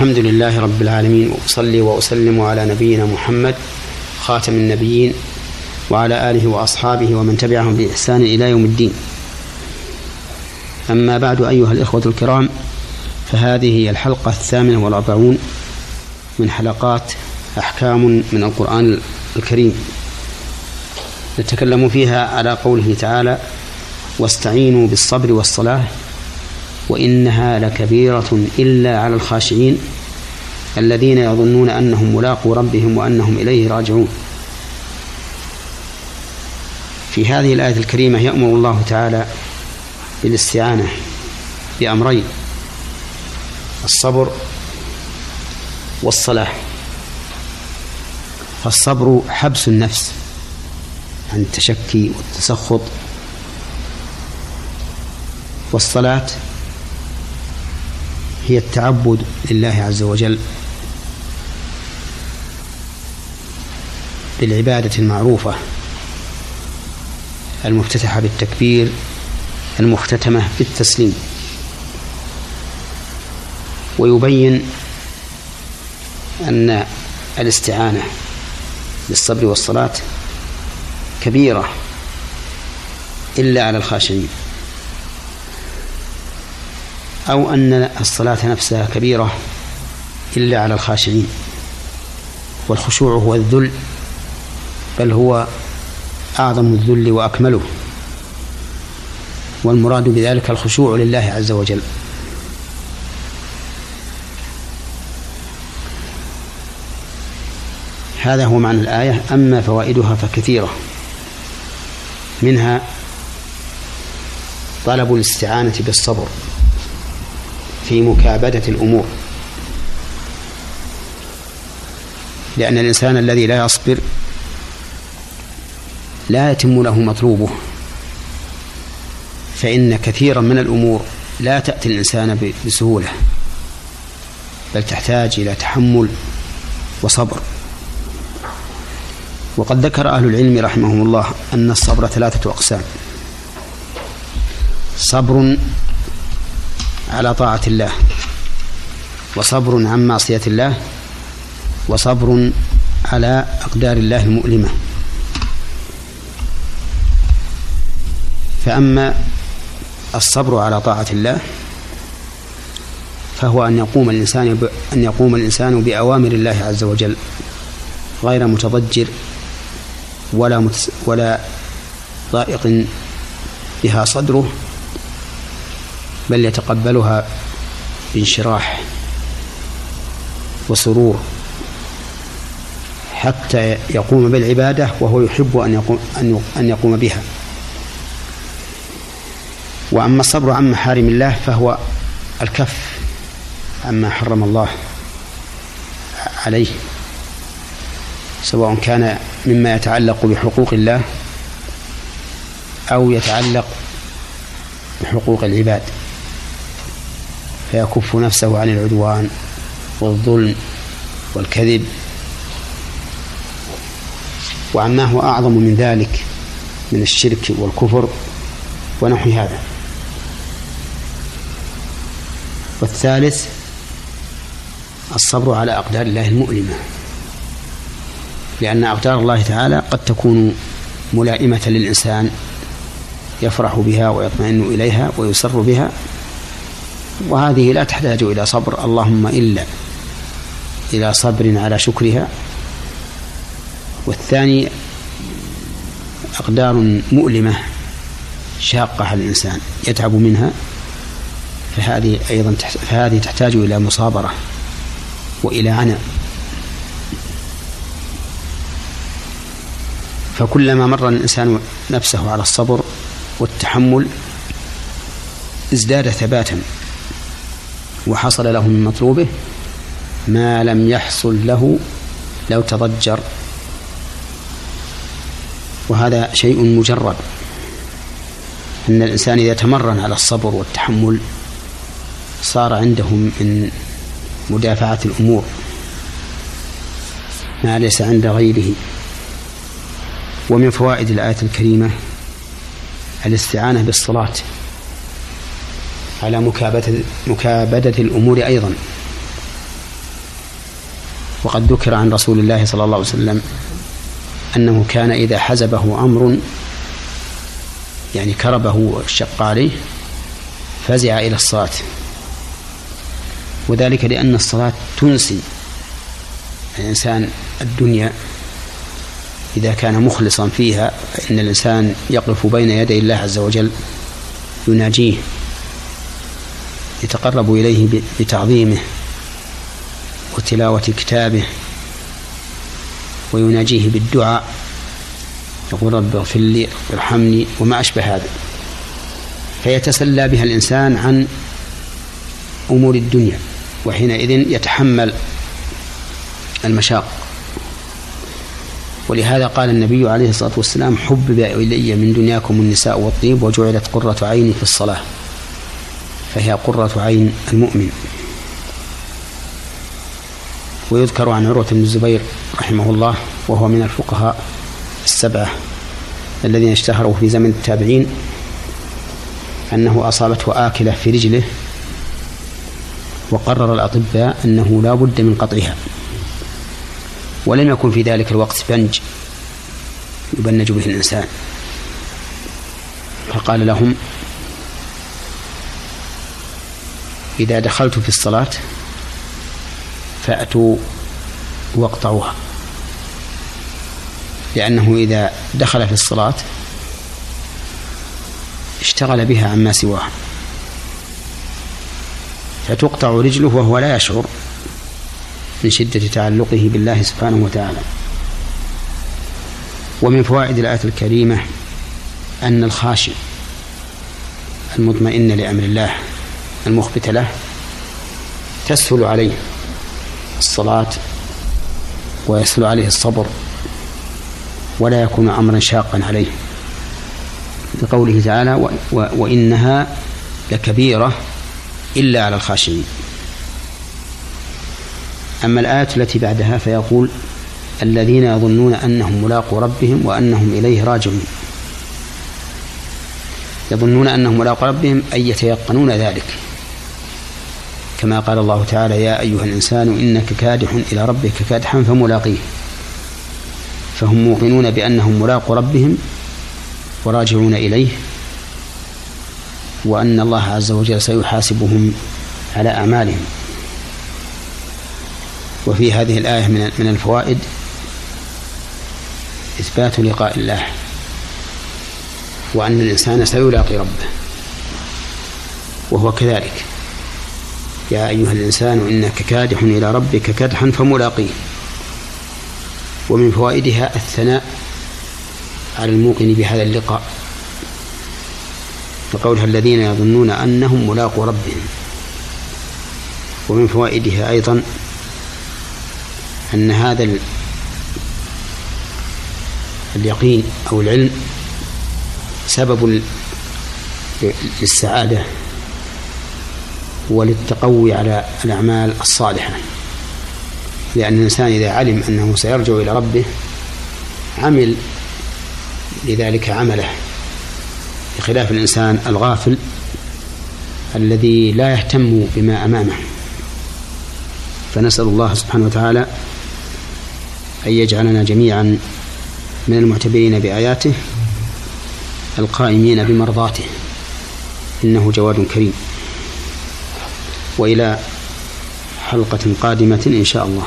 الحمد لله رب العالمين وأصلي وأسلم على نبينا محمد خاتم النبيين وعلى آله وأصحابه ومن تبعهم بإحسان إلى يوم الدين. أما بعد أيها الإخوة الكرام فهذه هي الحلقة الثامنة والأربعون من حلقات أحكام من القرآن الكريم. نتكلم فيها على قوله تعالى واستعينوا بالصبر والصلاة وإنها لكبيرة إلا على الخاشعين الذين يظنون أنهم ملاقوا ربهم وأنهم إليه راجعون. في هذه الآية الكريمة يأمر الله تعالى بالاستعانة بأمرين الصبر والصلاة فالصبر حبس النفس عن التشكي والتسخط. والصلاة هي التعبد لله عز وجل بالعبادة المعروفة المفتتحة بالتكبير المختتمة بالتسليم. ويبين أن الاستعانة بالصبر والصلاة كبيرة إلا على الخاشعين. أو أن الصلاة نفسها كبيرة إلا على الخاشعين والخشوع هو الذل بل هو أعظم الذل وأكمله والمراد بذلك الخشوع لله عز وجل. هذا هو معنى الآية أما فوائدها فكثيرة منها طلب الاستعانة بالصبر. في مكابدة الأمور. لأن الإنسان الذي لا يصبر لا يتم له مطلوبه. فإن كثيرا من الأمور لا تأتي الإنسان بسهولة بل تحتاج إلى تحمل وصبر. وقد ذكر أهل العلم رحمهم الله أن الصبر ثلاثة أقسام. صبر على طاعة الله. وصبر عن معصية الله. وصبر على أقدار الله المؤلمة. فأما الصبر على طاعة الله فهو أن يقوم الإنسان أن يقوم الإنسان بأوامر الله عز وجل غير متضجر ولا ولا ضائق بها صدره بل يتقبلها بانشراح وسرور حتى يقوم بالعبادة وهو يحب أن يقوم أن يقوم بها. وأما الصبر عن محارم الله فهو الكف عما حرم الله عليه سواء كان مما يتعلق بحقوق الله أو يتعلق بحقوق العباد. فيكف نفسه عن العدوان والظلم والكذب. وعما هو أعظم من ذلك من الشرك والكفر ونحو هذا. والثالث الصبر على أقدار الله المؤلمة لأن أقدار الله تعالى قد تكون ملائمة للإنسان يفرح بها ويطمئن إليها ويسر بها وهذه لا تحتاج إلى صبر. اللهم إلا إلى صبر على شكرها. والثاني أقدار مؤلمة شاقة على الإنسان يتعب منها. فهذه أيضا فهذه تحتاج إلى مصابرة وإلى عناء فكلما مر الإنسان نفسه على الصبر والتحمل ازداد ثباتا. وحصل له من مطلوبه ما لم يحصل له لو تضجر. وهذا شيء مجرد أن الإنسان إذا تمرن على الصبر والتحمل صار عنده من مدافعة الأمور ما ليس عند غيره. ومن فوائد الآية الكريمة الاستعانة بالصلاة. على مكابدة, مكابدة الأمور أيضا. وقد ذكر عن رسول الله صلى الله عليه وسلم أنه كان إذا حزبه أمر يعني كربه وشق عليه فزع إلى الصلاة. وذلك لأن الصلاة تنسي الإنسان الدنيا إذا كان مخلصا فيها فإن الإنسان يقف بين يدي الله عز وجل يناجيه. يتقرب إليه بتعظيمه وتلاوة كتابه ويناجيه بالدعاء يقول رب اغفر لي ارحمني وما أشبه هذا. فيتسلى بها الإنسان عن أمور الدنيا وحينئذ يتحمل المشاق. ولهذا قال النبي عليه الصلاة والسلام حبب إلي من دنياكم النساء والطيب وجعلت قرة عيني في الصلاة. فهي قرة عين المؤمن. ويذكر عن عروة بن الزبير رحمه الله وهو من الفقهاء السبعة الذين اشتهروا في زمن التابعين أنه أصابته آكلة في رجله وقرر الأطباء أنه لا بد من قطعها. ولم يكن في ذلك الوقت بنج يبنج به الإنسان. فقال لهم إذا دخلت في الصلاة فأتوا واقطعوها. لأنه إذا دخل في الصلاة اشتغل بها عما سواها فتقطع رجله وهو لا يشعر من شدة تعلقه بالله سبحانه وتعالى. ومن فوائد الآية الكريمة أن الخاشع المطمئن لأمر الله المخبت له تسهل عليه الصلاة ويسهل عليه الصبر ولا يكون أمرا شاقا عليه. لقوله تعالى وإنها لكبيرة إلا على الخاشعين. أما الآية التي بعدها فيقول الذين يظنون أنهم ملاقوا ربهم وأنهم إليه راجعون. يظنون أنهم ملاقوا ربهم أي يتيقنون ذلك. كما قال الله تعالى يا أيها الإنسان إنك كادح إلى ربك كادحا فملاقيه. فهم موقنون بأنهم ملاقوا ربهم وراجعون إليه وأن الله عز وجل سيحاسبهم على أعمالهم. وفي هذه الآية من من الفوائد إثبات لقاء الله وأن الإنسان سيلاقي ربه وهو كذلك. يا أيها الإنسان إنك كادح إلى ربك كدحا فملاقيه ومن فوائدها الثناء على الموقن بهذا اللقاء. وقولها الذين يظنون أنهم ملاقوا ربهم. ومن فوائدها أيضا أن هذا اليقين أو العلم سبب للسعادة. وللتقوي على الأعمال الصالحة. لأن الإنسان إذا علم أنه سيرجع إلى ربه عمل لذلك عمله. بخلاف الإنسان الغافل الذي لا يهتم بما أمامه. فنسأل الله سبحانه وتعالى أن يجعلنا جميعا من المعتبرين بآياته القائمين بمرضاته. إنه جواد كريم. وإلى حلقة قادمة إن شاء الله.